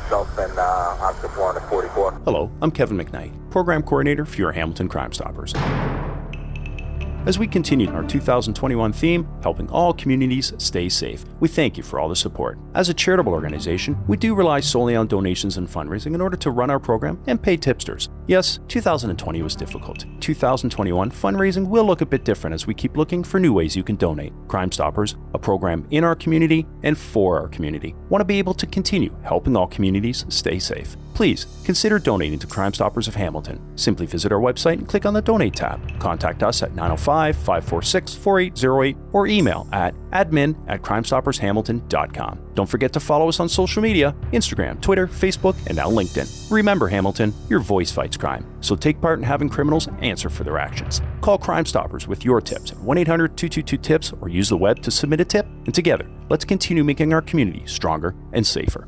myself and uh, Officer 444. Hello, I'm Kevin McKnight, Program Coordinator for your Hamilton Crime Stoppers. As we continue our 2021 theme, helping all communities stay safe, we thank you for all the support. As a charitable organization, we do rely solely on donations and fundraising in order to run our program and pay tipsters. Yes, 2020 was difficult. 2021 fundraising will look a bit different as we keep looking for new ways you can donate. Crime Stoppers, a program in our community and for our community, want to be able to continue helping all communities stay safe. Please consider donating to Crime Stoppers of Hamilton. Simply visit our website and click on the Donate tab. Contact us at 905 546 4808 or email at admin at crimestoppershamilton.com. Don't forget to follow us on social media Instagram, Twitter, Facebook, and now LinkedIn. Remember, Hamilton, your voice fights crime, so take part in having criminals answer for their actions. Call Crime Stoppers with your tips at 1 800 222 TIPS or use the web to submit a tip. And together, let's continue making our community stronger and safer.